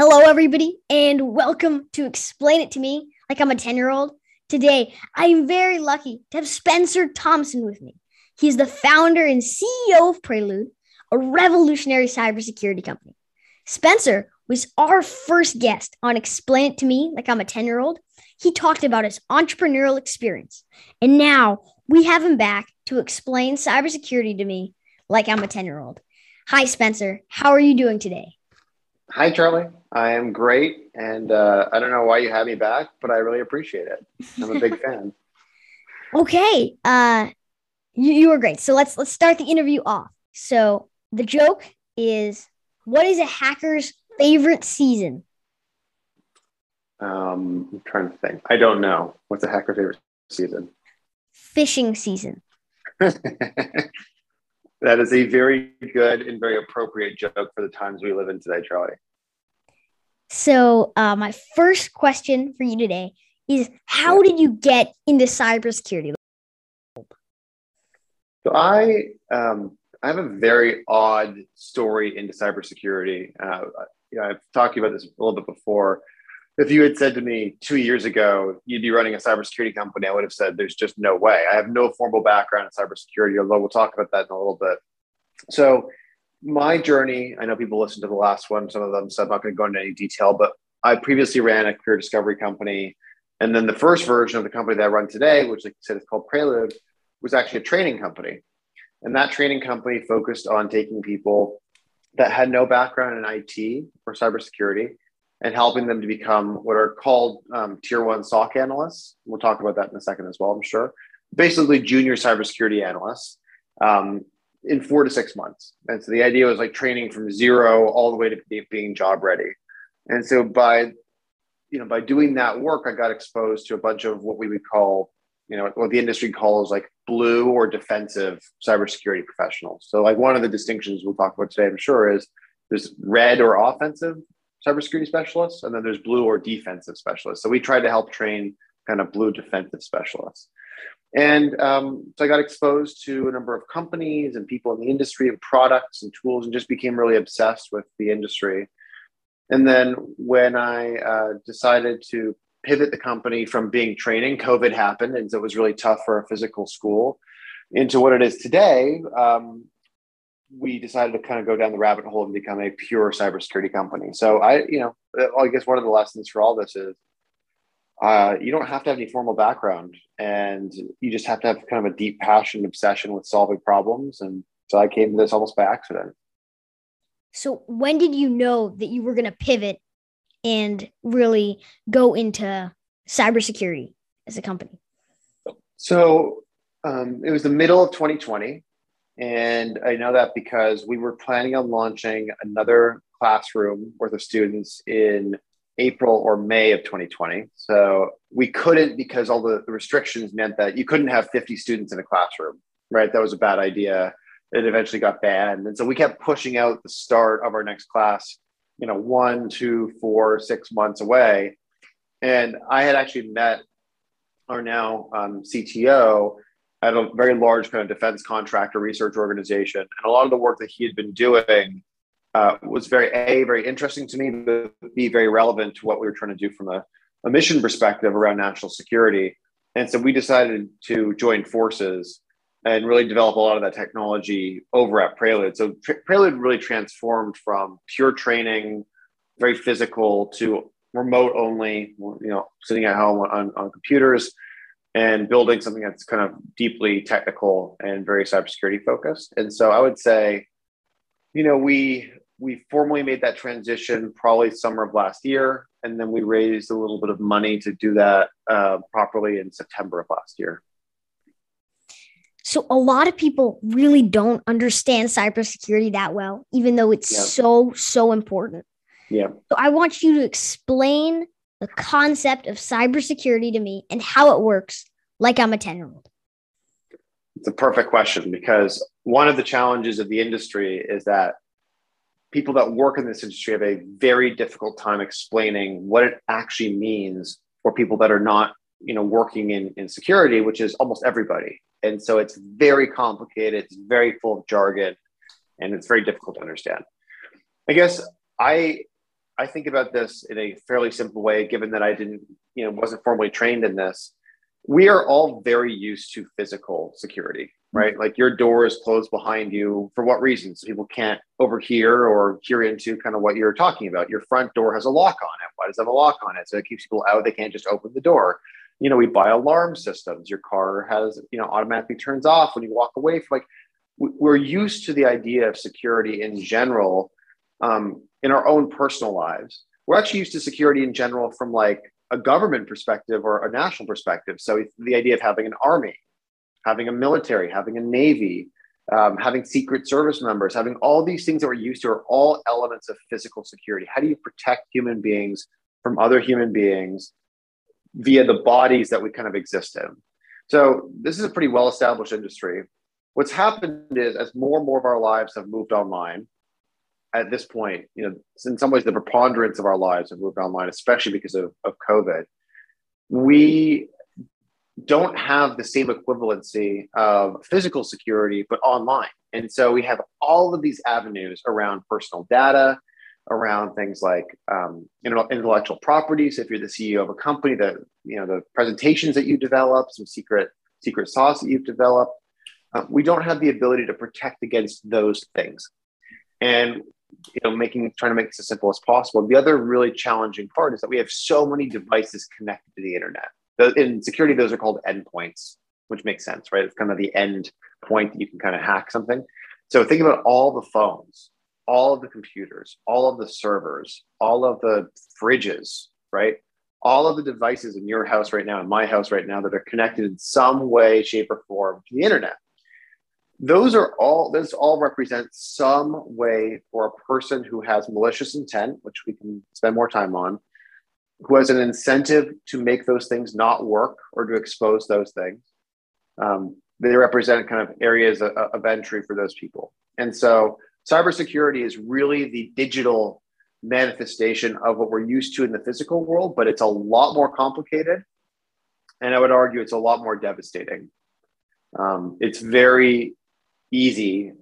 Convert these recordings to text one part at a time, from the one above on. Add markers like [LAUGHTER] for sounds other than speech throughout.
Hello, everybody, and welcome to Explain It to Me Like I'm a 10 year old. Today, I am very lucky to have Spencer Thompson with me. He is the founder and CEO of Prelude, a revolutionary cybersecurity company. Spencer was our first guest on Explain It to Me Like I'm a 10 year old. He talked about his entrepreneurial experience, and now we have him back to explain cybersecurity to me like I'm a 10 year old. Hi, Spencer. How are you doing today? Hi, Charlie. I am great. And uh, I don't know why you had me back, but I really appreciate it. I'm a big [LAUGHS] fan. Okay. Uh, you, you were great. So let's let's start the interview off. So the joke is what is a hacker's favorite season? Um, I'm trying to think. I don't know. What's a hacker's favorite season? Fishing season. [LAUGHS] That is a very good and very appropriate joke for the times we live in today, Charlie. So, uh, my first question for you today is How did you get into cybersecurity? So, I, um, I have a very odd story into cybersecurity. Uh, you know, I've talked to you about this a little bit before if you had said to me two years ago you'd be running a cybersecurity company, I would have said there's just no way. I have no formal background in cybersecurity, although we'll talk about that in a little bit. So my journey, I know people listen to the last one, some of them, so I'm not going to go into any detail, but I previously ran a career discovery company. And then the first version of the company that I run today, which like I said is called Prelude, was actually a training company. And that training company focused on taking people that had no background in IT or cybersecurity and helping them to become what are called um, tier one SOC analysts. We'll talk about that in a second as well, I'm sure. Basically, junior cybersecurity analysts um, in four to six months. And so the idea was like training from zero all the way to being job ready. And so by you know by doing that work, I got exposed to a bunch of what we would call you know what the industry calls like blue or defensive cybersecurity professionals. So like one of the distinctions we'll talk about today, I'm sure, is there's red or offensive cybersecurity specialists, and then there's blue or defensive specialists. So we tried to help train kind of blue defensive specialists. And um, so I got exposed to a number of companies and people in the industry and products and tools and just became really obsessed with the industry. And then when I uh, decided to pivot the company from being training, COVID happened. And so it was really tough for a physical school into what it is today. Um, we decided to kind of go down the rabbit hole and become a pure cybersecurity company. So I, you know, I guess one of the lessons for all this is uh, you don't have to have any formal background, and you just have to have kind of a deep passion, obsession with solving problems. And so I came to this almost by accident. So when did you know that you were going to pivot and really go into cybersecurity as a company? So um, it was the middle of 2020. And I know that because we were planning on launching another classroom worth of students in April or May of 2020. So we couldn't because all the, restrictions meant that you couldn't have 50 students in a classroom, right? That was a bad idea. It eventually got banned. And so we kept pushing out the start of our next class, you know, one, two, four, six months away. And I had actually met our now um, CTO at a very large kind of defense contractor research organization. And a lot of the work that he had been doing uh, was very, A, very interesting to me, but B, very relevant to what we were trying to do from a, a mission perspective around national security. And so we decided to join forces and really develop a lot of that technology over at Prelude. So Prelude really transformed from pure training, very physical, to remote only, you know, sitting at home on, on computers and building something that's kind of deeply technical and very cybersecurity focused. And so I would say, you know, we we formally made that transition probably summer of last year, and then we raised a little bit of money to do that uh, properly in September of last year. So a lot of people really don't understand cybersecurity that well, even though it's yeah. so so important. Yeah. So I want you to explain the concept of cybersecurity to me and how it works like I'm a 10 year old? It's a perfect question because one of the challenges of the industry is that people that work in this industry have a very difficult time explaining what it actually means for people that are not you know working in, in security which is almost everybody and so it's very complicated it's very full of jargon and it's very difficult to understand i guess i I think about this in a fairly simple way, given that I didn't, you know, wasn't formally trained in this. We are all very used to physical security, right? Like your door is closed behind you for what reasons? People can't overhear or hear into kind of what you're talking about. Your front door has a lock on it. Why does it have a lock on it? So it keeps people out. They can't just open the door. You know, we buy alarm systems. Your car has, you know, automatically turns off when you walk away from like we're used to the idea of security in general um, in our own personal lives. We're actually used to security in general from like a government perspective or a national perspective. So the idea of having an army, having a military, having a navy, um, having secret service members, having all these things that we're used to are all elements of physical security. How do you protect human beings from other human beings via the bodies that we kind of exist in? So this is a pretty well established industry. What's happened is as more and more of our lives have moved online, at this point, you know, in some ways, the preponderance of our lives have moved online, especially because of, of COVID. We don't have the same equivalency of physical security, but online. And so we have all of these avenues around personal data, around things like um, intellectual properties. If you're the CEO of a company, that you know the presentations that you develop, some secret secret sauce that you've developed, uh, we don't have the ability to protect against those things. And you know, making trying to make this as simple as possible. The other really challenging part is that we have so many devices connected to the internet. In security, those are called endpoints, which makes sense, right? It's kind of the end point that you can kind of hack something. So think about all the phones, all of the computers, all of the servers, all of the fridges, right? All of the devices in your house right now, in my house right now, that are connected in some way, shape, or form to the internet those are all those all represent some way for a person who has malicious intent which we can spend more time on who has an incentive to make those things not work or to expose those things. Um, they represent kind of areas of, of entry for those people. And so cybersecurity is really the digital manifestation of what we're used to in the physical world but it's a lot more complicated. And i would argue it's a lot more devastating. Um, it's very easy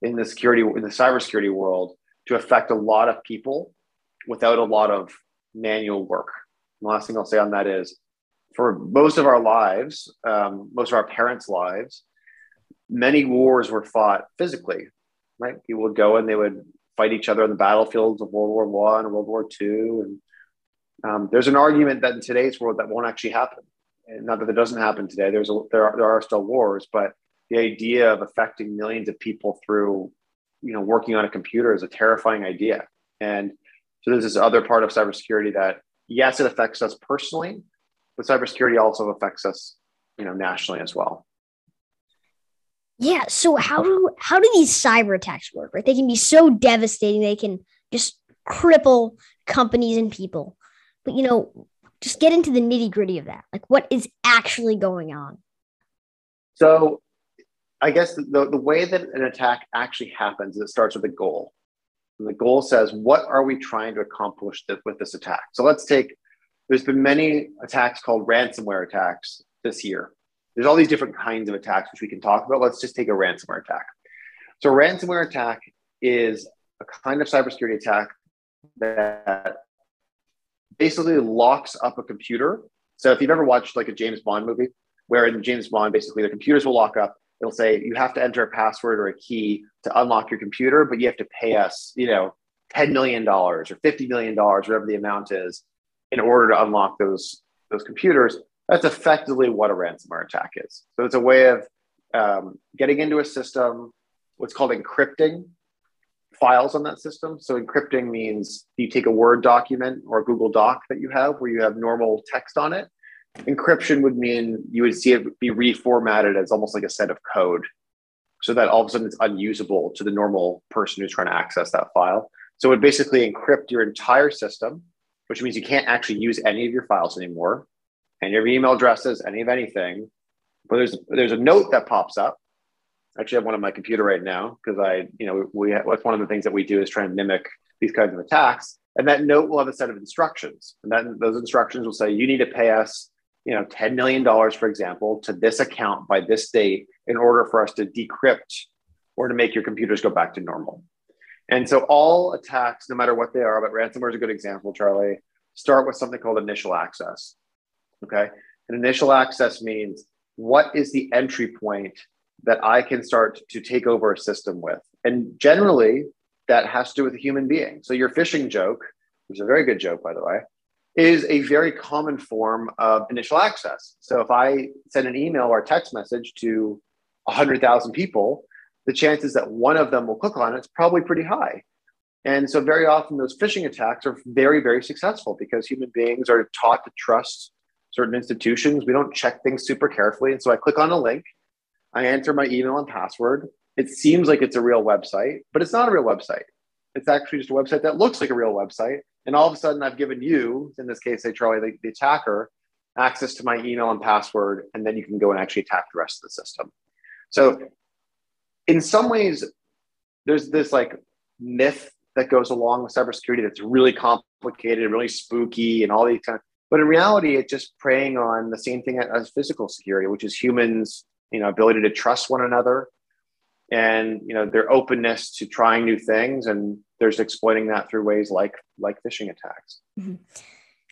in the security in the cybersecurity world to affect a lot of people without a lot of manual work. the last thing I'll say on that is, for most of our lives, um, most of our parents' lives, many wars were fought physically. Right, people would go and they would fight each other on the battlefields of World War One and World War Two, and um, there's an argument that in today's world that won't actually happen. And not that it doesn't happen today. There's a, there are, there are still wars, but the idea of affecting millions of people through you know working on a computer is a terrifying idea. And so there's this other part of cybersecurity that yes it affects us personally but cybersecurity also affects us you know nationally as well. Yeah so how do how do these cyber attacks work right? They can be so devastating they can just cripple companies and people. But you know just get into the nitty gritty of that. Like what is actually going on? So I guess the, the way that an attack actually happens is it starts with a goal. And the goal says, what are we trying to accomplish th- with this attack? So let's take, there's been many attacks called ransomware attacks this year. There's all these different kinds of attacks which we can talk about. Let's just take a ransomware attack. So a ransomware attack is a kind of cybersecurity attack that basically locks up a computer. So if you've ever watched like a James Bond movie, where in James Bond, basically the computers will lock up it'll say you have to enter a password or a key to unlock your computer, but you have to pay us, you know, $10 million or $50 million, whatever the amount is, in order to unlock those, those computers. That's effectively what a ransomware attack is. So it's a way of um, getting into a system, what's called encrypting files on that system. So encrypting means you take a Word document or a Google Doc that you have where you have normal text on it encryption would mean you would see it be reformatted as almost like a set of code so that all of a sudden it's unusable to the normal person who's trying to access that file. So it would basically encrypt your entire system, which means you can't actually use any of your files anymore, and your email addresses, any of anything. But there's there's a note that pops up. I actually have one on my computer right now because I, you know, we that's one of the things that we do is try and mimic these kinds of attacks. And that note will have a set of instructions, and then those instructions will say you need to pay us you know, $10 million, for example, to this account by this date in order for us to decrypt or to make your computers go back to normal. And so all attacks, no matter what they are, but ransomware is a good example, Charlie, start with something called initial access. Okay. And initial access means what is the entry point that I can start to take over a system with? And generally, that has to do with a human being. So your phishing joke, which is a very good joke, by the way, is a very common form of initial access. So if I send an email or text message to 100,000 people, the chances that one of them will click on it is probably pretty high. And so very often those phishing attacks are very, very successful because human beings are taught to trust certain institutions. We don't check things super carefully. And so I click on a link, I enter my email and password. It seems like it's a real website, but it's not a real website. It's actually just a website that looks like a real website. And all of a sudden, I've given you, in this case, say Charlie, the, the attacker, access to my email and password, and then you can go and actually attack the rest of the system. So, in some ways, there's this like myth that goes along with cybersecurity that's really complicated, really spooky, and all these kind of. But in reality, it's just preying on the same thing as physical security, which is humans, you know, ability to trust one another, and you know their openness to trying new things and there's exploiting that through ways like like phishing attacks. Mm-hmm.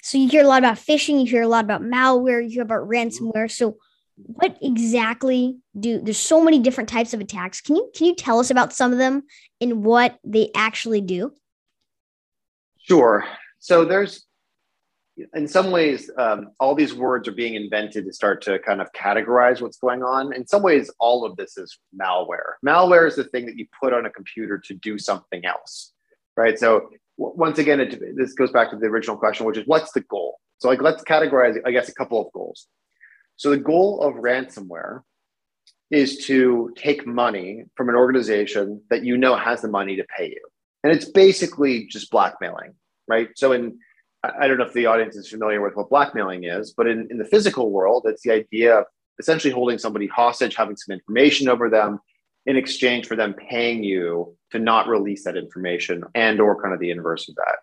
so you hear a lot about phishing you hear a lot about malware you hear about ransomware. So what exactly do there's so many different types of attacks. Can you can you tell us about some of them and what they actually do? Sure. So there's in some ways, um, all these words are being invented to start to kind of categorize what's going on. In some ways, all of this is malware. Malware is the thing that you put on a computer to do something else, right? So once again, it, this goes back to the original question, which is what's the goal? So like, let's categorize, I guess, a couple of goals. So the goal of ransomware is to take money from an organization that you know has the money to pay you, and it's basically just blackmailing, right? So in I don't know if the audience is familiar with what blackmailing is, but in, in the physical world, it's the idea of essentially holding somebody hostage, having some information over them in exchange for them paying you to not release that information and or kind of the inverse of that.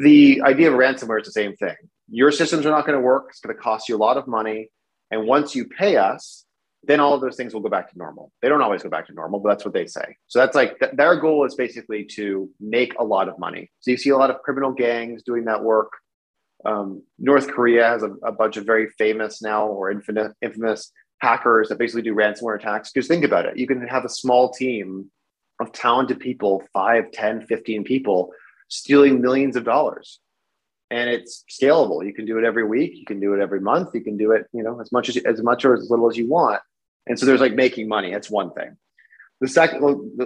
The idea of ransomware is the same thing. Your systems are not going to work. It's going to cost you a lot of money. And once you pay us, then all of those things will go back to normal. They don't always go back to normal, but that's what they say. So that's like th- their goal is basically to make a lot of money. So you see a lot of criminal gangs doing that work. Um, North Korea has a, a, bunch of very famous now or infamous, infamous hackers that basically do ransomware attacks. Because think about it, you can have a small team of talented people, 5, 10, 15 people, stealing millions of dollars. And it's scalable. You can do it every week. You can do it every month. You can do it, you know, as much as as much or as little as you want and so there's like making money. That's one thing. The second,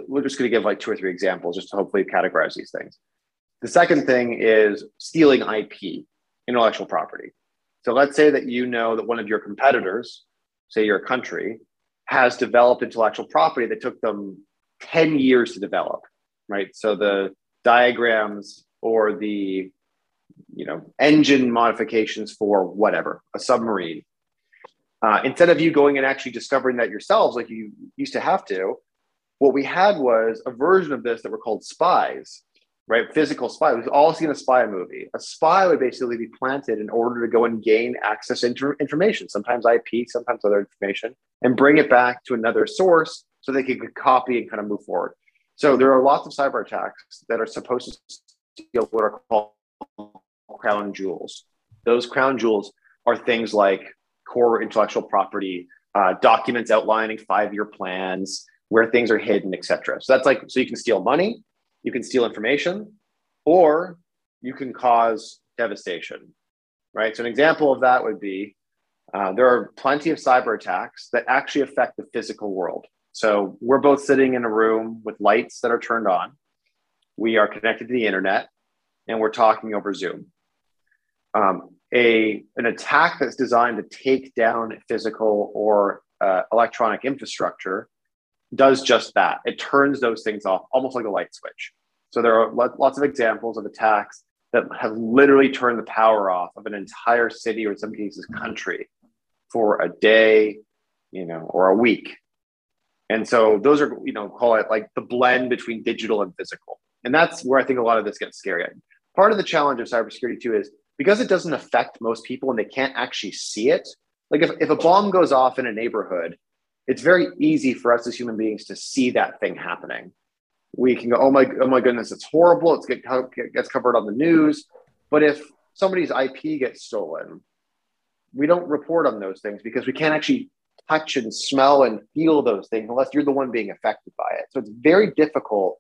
we're just going to give like two or three examples just to hopefully categorize these things. The second thing is stealing IP, intellectual property. So let's say that you know that one of your competitors, say your country, has developed intellectual property that took them 10 years to develop, right? So the diagrams or the you know engine modifications for whatever, a submarine uh, instead of you going and actually discovering that yourselves like you used to have to, what we had was a version of this that were called spies, right? Physical spy. We've all seen a spy movie. A spy would basically be planted in order to go and gain access to information, sometimes IP, sometimes other information, and bring it back to another source so they could copy and kind of move forward. So there are lots of cyber attacks that are supposed to steal what are called crown jewels. Those crown jewels are things like core intellectual property, uh, documents outlining five-year plans, where things are hidden, etc. So that's like so you can steal money, you can steal information, or you can cause devastation, right? So an example of that would be uh, there are plenty of cyber attacks that actually affect the physical world. So we're both sitting in a room with lights that are turned on. We are connected to the internet, and we're talking over Zoom. Um, a an attack that's designed to take down physical or uh, electronic infrastructure does just that. It turns those things off almost like a light switch. So there are lots of examples of attacks that have literally turned the power off of an entire city or in some cases country for a day, you know, or a week. And so those are, you know, call it like the blend between digital and physical. And that's where I think a lot of this gets scary. Part of the challenge of cybersecurity too is because it doesn't affect most people and they can't actually see it. Like if, if a bomb goes off in a neighborhood, it's very easy for us as human beings to see that thing happening. we can go, oh my, oh my goodness, it's horrible. It's get, gets covered on the news. But if somebody's IP gets stolen, we don't report on those things because we can't actually touch and smell and feel those things unless you're the one being affected by it. So it's very difficult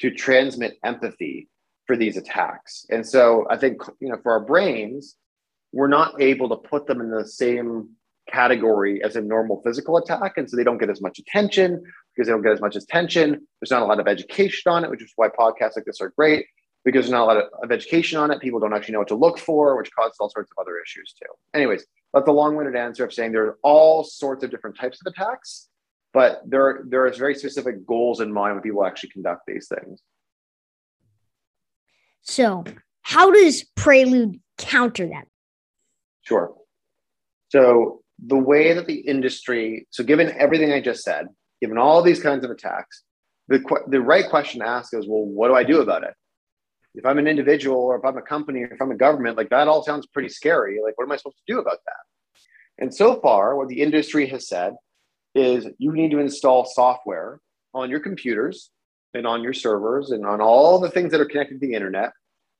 to transmit empathy for these attacks. And so I think, you know, for our brains, we're not able to put them in the same category as a normal physical attack. And so they don't get as much attention because they don't get as much attention. There's not a lot of education on it, which is why podcasts like this are great because there's not a lot of, of education on it. People don't actually know what to look for, which causes all sorts of other issues too. Anyways, that's a long-winded answer of saying there are all sorts of different types of attacks, but there, there is very specific goals in mind when people actually conduct these things. So, how does Prelude counter that? Sure. So, the way that the industry, so given everything I just said, given all these kinds of attacks, the, the right question to ask is, well, what do I do about it? If I'm an individual or if I'm a company or if I'm a government, like that all sounds pretty scary. Like, what am I supposed to do about that? And so far, what the industry has said is you need to install software on your computers and on your servers and on all the things that are connected to the internet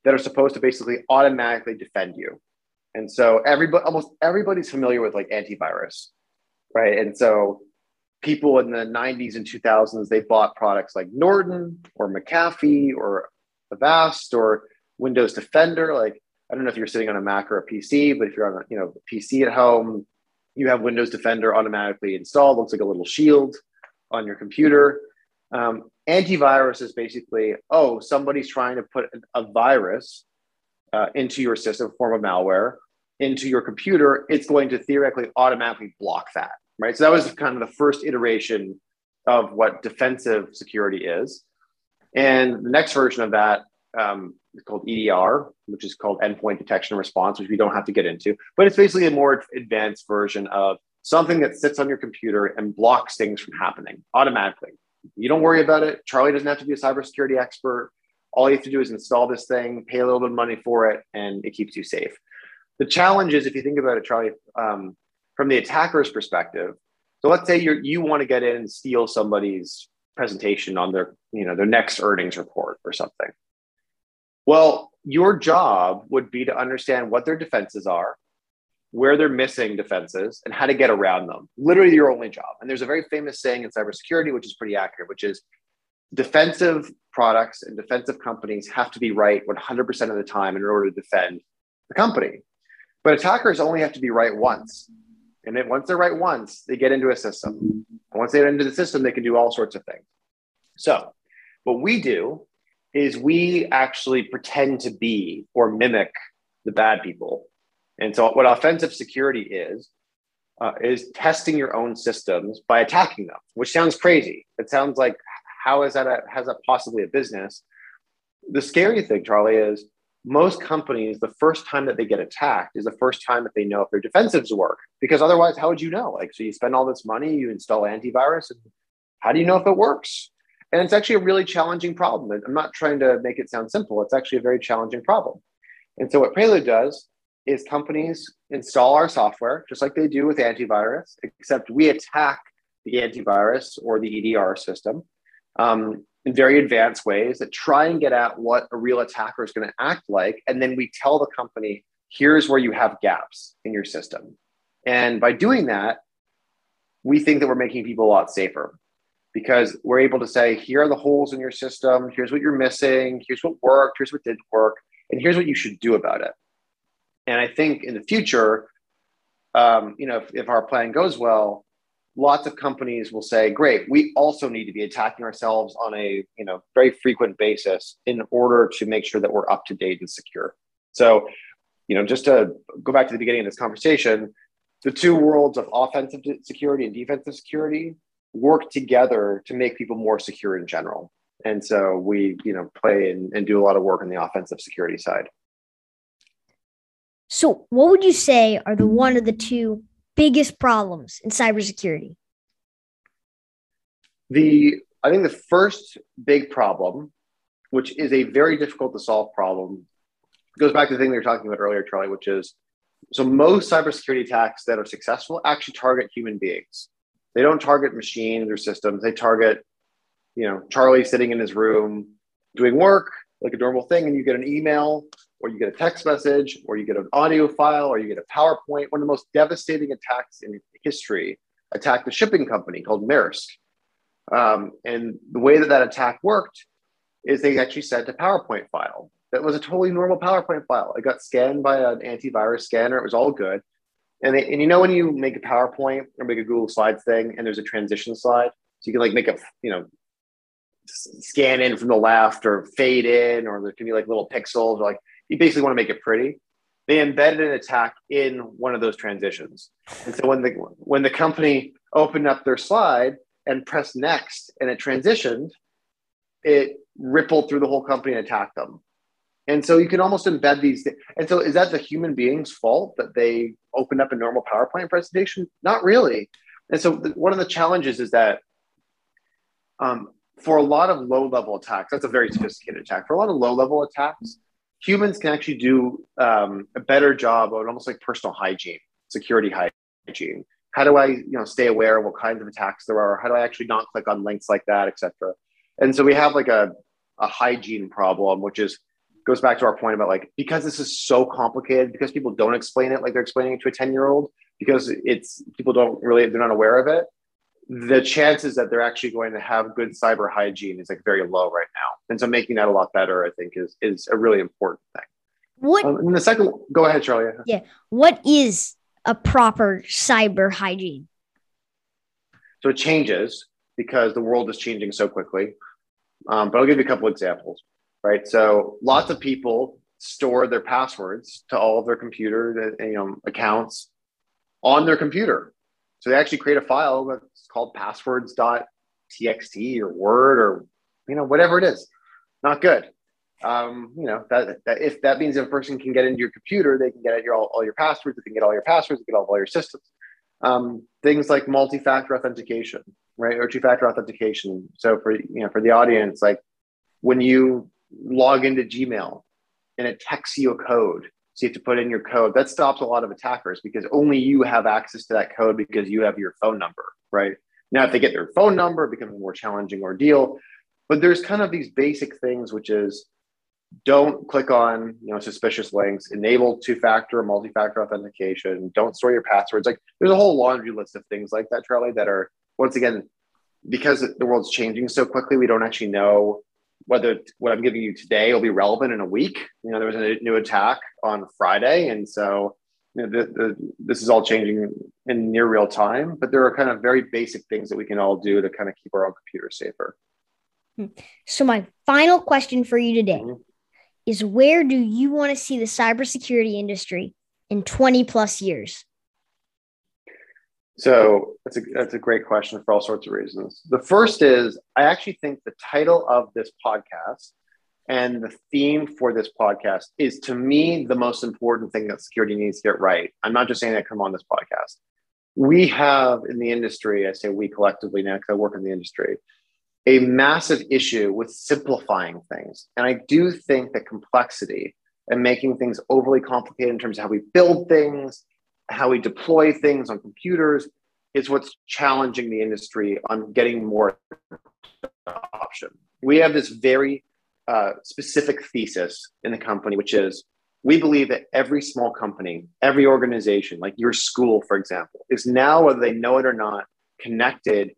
that are supposed to basically automatically defend you. And so everybody, almost everybody's familiar with like antivirus, right? And so people in the 90s and 2000s, they bought products like Norton or McAfee or Avast or Windows Defender. Like, I don't know if you're sitting on a Mac or a PC, but if you're on a you know PC at home, you have Windows Defender automatically installed. Looks like a little shield on your computer. Um, antivirus is basically, oh, somebody's trying to put a virus uh, into your system, form of malware, into your computer. It's going to theoretically automatically block that, right? So that was kind of the first iteration of what defensive security is. And the next version of that um, is called EDR, which is called endpoint detection and response, which we don't have to get into. But it's basically a more advanced version of something that sits on your computer and blocks things from happening automatically. You don't worry about it. Charlie doesn't have to be a cybersecurity expert. All you have to do is install this thing, pay a little bit of money for it, and it keeps you safe. The challenge is, if you think about it, Charlie, um, from the attacker's perspective. So let's say you you want to get in and steal somebody's presentation on their you know their next earnings report or something. Well, your job would be to understand what their defenses are, where they're missing defenses and how to get around them. Literally your only job. And there's a very famous saying in cybersecurity, which is pretty accurate, which is defensive products and defensive companies have to be right 100% of the time in order to defend the company. But attackers only have to be right once. And then once they're right once, they get into a system. And once they get into the system, they can do all sorts of things. So, what we do is we actually pretend to be or mimic the bad people and so, what offensive security is, uh, is testing your own systems by attacking them, which sounds crazy. It sounds like, how is that, a, has that possibly a business? The scary thing, Charlie, is most companies, the first time that they get attacked is the first time that they know if their defensives work. Because otherwise, how would you know? Like, so you spend all this money, you install antivirus, and how do you know if it works? And it's actually a really challenging problem. I'm not trying to make it sound simple. It's actually a very challenging problem. And so, what Prelude does is companies install our software just like they do with antivirus, except we attack the antivirus or the EDR system um, in very advanced ways that try and get at what a real attacker is going to act like. And then we tell the company, here's where you have gaps in your system. And by doing that, we think that we're making people a lot safer because we're able to say, here are the holes in your system, here's what you're missing, here's what worked, here's what didn't work, and here's what you should do about it. And I think in the future, um, you know, if, if our plan goes well, lots of companies will say, great, we also need to be attacking ourselves on a you know very frequent basis in order to make sure that we're up to date and secure. So, you know, just to go back to the beginning of this conversation, the two worlds of offensive security and defensive security work together to make people more secure in general. And so we, you know, play and, and do a lot of work on the offensive security side. So, what would you say are the one of the two biggest problems in cybersecurity? The I think the first big problem, which is a very difficult to solve problem, goes back to the thing we were talking about earlier, Charlie, which is so most cybersecurity attacks that are successful actually target human beings. They don't target machines or systems. They target you know, Charlie sitting in his room doing work like a normal thing, and you get an email or you get a text message or you get an audio file or you get a PowerPoint. One of the most devastating attacks in history attacked a shipping company called Maersk. Um, and the way that that attack worked is they actually sent a PowerPoint file. That was a totally normal PowerPoint file. It got scanned by an antivirus scanner. It was all good. And, they, and you know when you make a PowerPoint or make a Google Slides thing, and there's a transition slide, so you can like make a you know scan in from the left or fade in, or there can be like little pixels, or like you basically want to make it pretty. They embedded an attack in one of those transitions, and so when the when the company opened up their slide and pressed next, and it transitioned, it rippled through the whole company and attacked them. And so you can almost embed these. And so is that the human being's fault that they opened up a normal PowerPoint presentation? Not really. And so the, one of the challenges is that um, for a lot of low level attacks, that's a very sophisticated attack. For a lot of low level attacks, humans can actually do um, a better job on almost like personal hygiene, security hygiene. How do I, you know, stay aware of what kinds of attacks there are? How do I actually not click on links like that, etc. And so we have like a, a hygiene problem, which is goes back to our point about like because this is so complicated because people don't explain it like they're explaining it to a 10 year old because it's people don't really they're not aware of it the chances that they're actually going to have good cyber hygiene is like very low right now. And so making that a lot better i think is is a really important thing. What um, and the second go ahead charlie. Yeah. What is a proper cyber hygiene? So it changes because the world is changing so quickly. Um, but i'll give you a couple examples right? So lots of people store their passwords to all of their computer you know, accounts on their computer. So they actually create a file that's called passwords.txt or Word or you know whatever it is. Not good. Um, you know that, that if that means if a person can get into your computer, they can get at your all, all your passwords. They can get all your passwords. They can get all, all your systems. Um, things like multi-factor authentication, right, or two-factor authentication. So for you know for the audience, like when you log into Gmail and it texts you a code. So you have to put in your code. That stops a lot of attackers because only you have access to that code because you have your phone number, right? Now, if they get their phone number, it becomes a more challenging ordeal. But there's kind of these basic things, which is don't click on you know suspicious links, enable two-factor or multi-factor authentication, don't store your passwords. Like there's a whole laundry list of things like that, Charlie, that are once again because the world's changing so quickly, we don't actually know whether what I'm giving you today will be relevant in a week. You know, there was a new attack on Friday, and so you know, the, the, this is all changing in near real time. But there are kind of very basic things that we can all do to kind of keep our own computers safer. So my final question for you today mm-hmm. is: Where do you want to see the cybersecurity industry in 20 plus years? So that's a that's a great question for all sorts of reasons. The first is I actually think the title of this podcast and the theme for this podcast is to me the most important thing that security needs to get right. I'm not just saying that come on this podcast. We have in the industry, I say we collectively now because I work in the industry, a massive issue with simplifying things. And I do think that complexity and making things overly complicated in terms of how we build things how we deploy things on computers is what's challenging the industry on getting more adoption. We have this very uh, specific thesis in the company, which is we believe that every small company, every organization, like your school, for example, is now, whether they know it or not, connected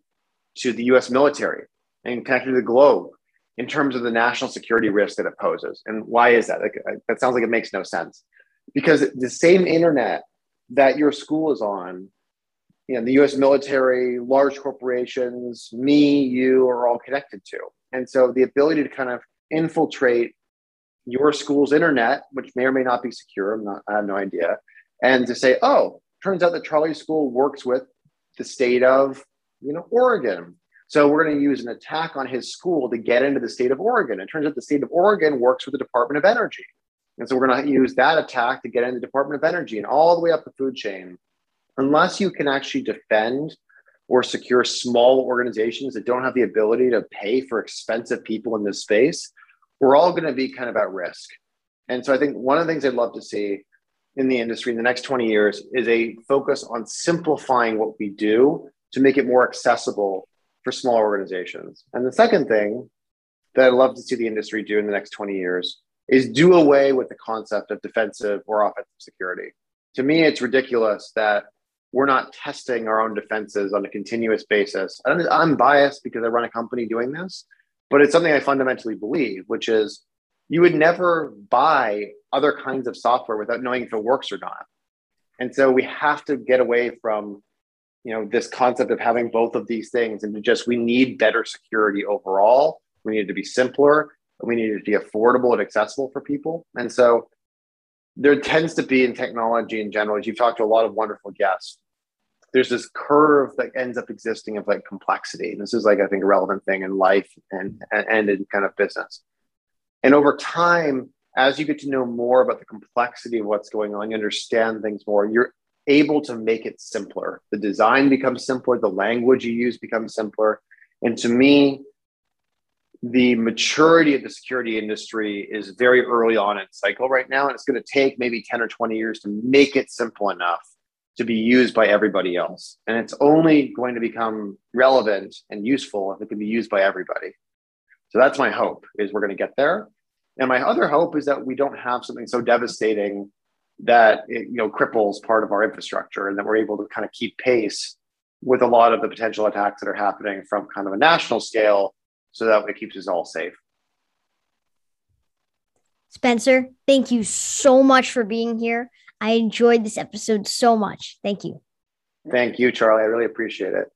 to the US military and connected to the globe in terms of the national security risk that it poses. And why is that? Like, that sounds like it makes no sense. Because the same internet that your school is on, you know, the US military, large corporations, me, you are all connected to. And so the ability to kind of infiltrate your school's internet, which may or may not be secure, I'm not, I have no idea, and to say, oh, turns out that Charlie School works with the state of, you know, Oregon. So we're going to use an attack on his school to get into the state of Oregon. It turns out the state of Oregon works with the Department of Energy. And so we're going to use that attack to get in the Department of Energy and all the way up the food chain. Unless you can actually defend or secure small organizations that don't have the ability to pay for expensive people in this space, we're all going to be kind of at risk. And so I think one of the things I'd love to see in the industry in the next 20 years is a focus on simplifying what we do to make it more accessible for small organizations. And the second thing that I'd love to see the industry do in the next 20 years is do away with the concept of defensive or offensive security. To me, it's ridiculous that we're not testing our own defenses on a continuous basis. I'm biased because I run a company doing this, but it's something I fundamentally believe, which is you would never buy other kinds of software without knowing if it works or not. And so we have to get away from you know this concept of having both of these things and just we need better security overall we need it to be simpler we need it to be affordable and accessible for people and so there tends to be in technology in general as you've talked to a lot of wonderful guests there's this curve that ends up existing of like complexity and this is like i think a relevant thing in life and and in kind of business and over time as you get to know more about the complexity of what's going on, you understand things more, you're able to make it simpler. The design becomes simpler, the language you use becomes simpler. And to me, the maturity of the security industry is very early on in cycle right now. And it's going to take maybe 10 or 20 years to make it simple enough to be used by everybody else. And it's only going to become relevant and useful if it can be used by everybody. So that's my hope is we're going to get there. And my other hope is that we don't have something so devastating that it, you know cripples part of our infrastructure and that we're able to kind of keep pace with a lot of the potential attacks that are happening from kind of a national scale so that it keeps us all safe. Spencer, thank you so much for being here. I enjoyed this episode so much. Thank you. Thank you, Charlie. I really appreciate it.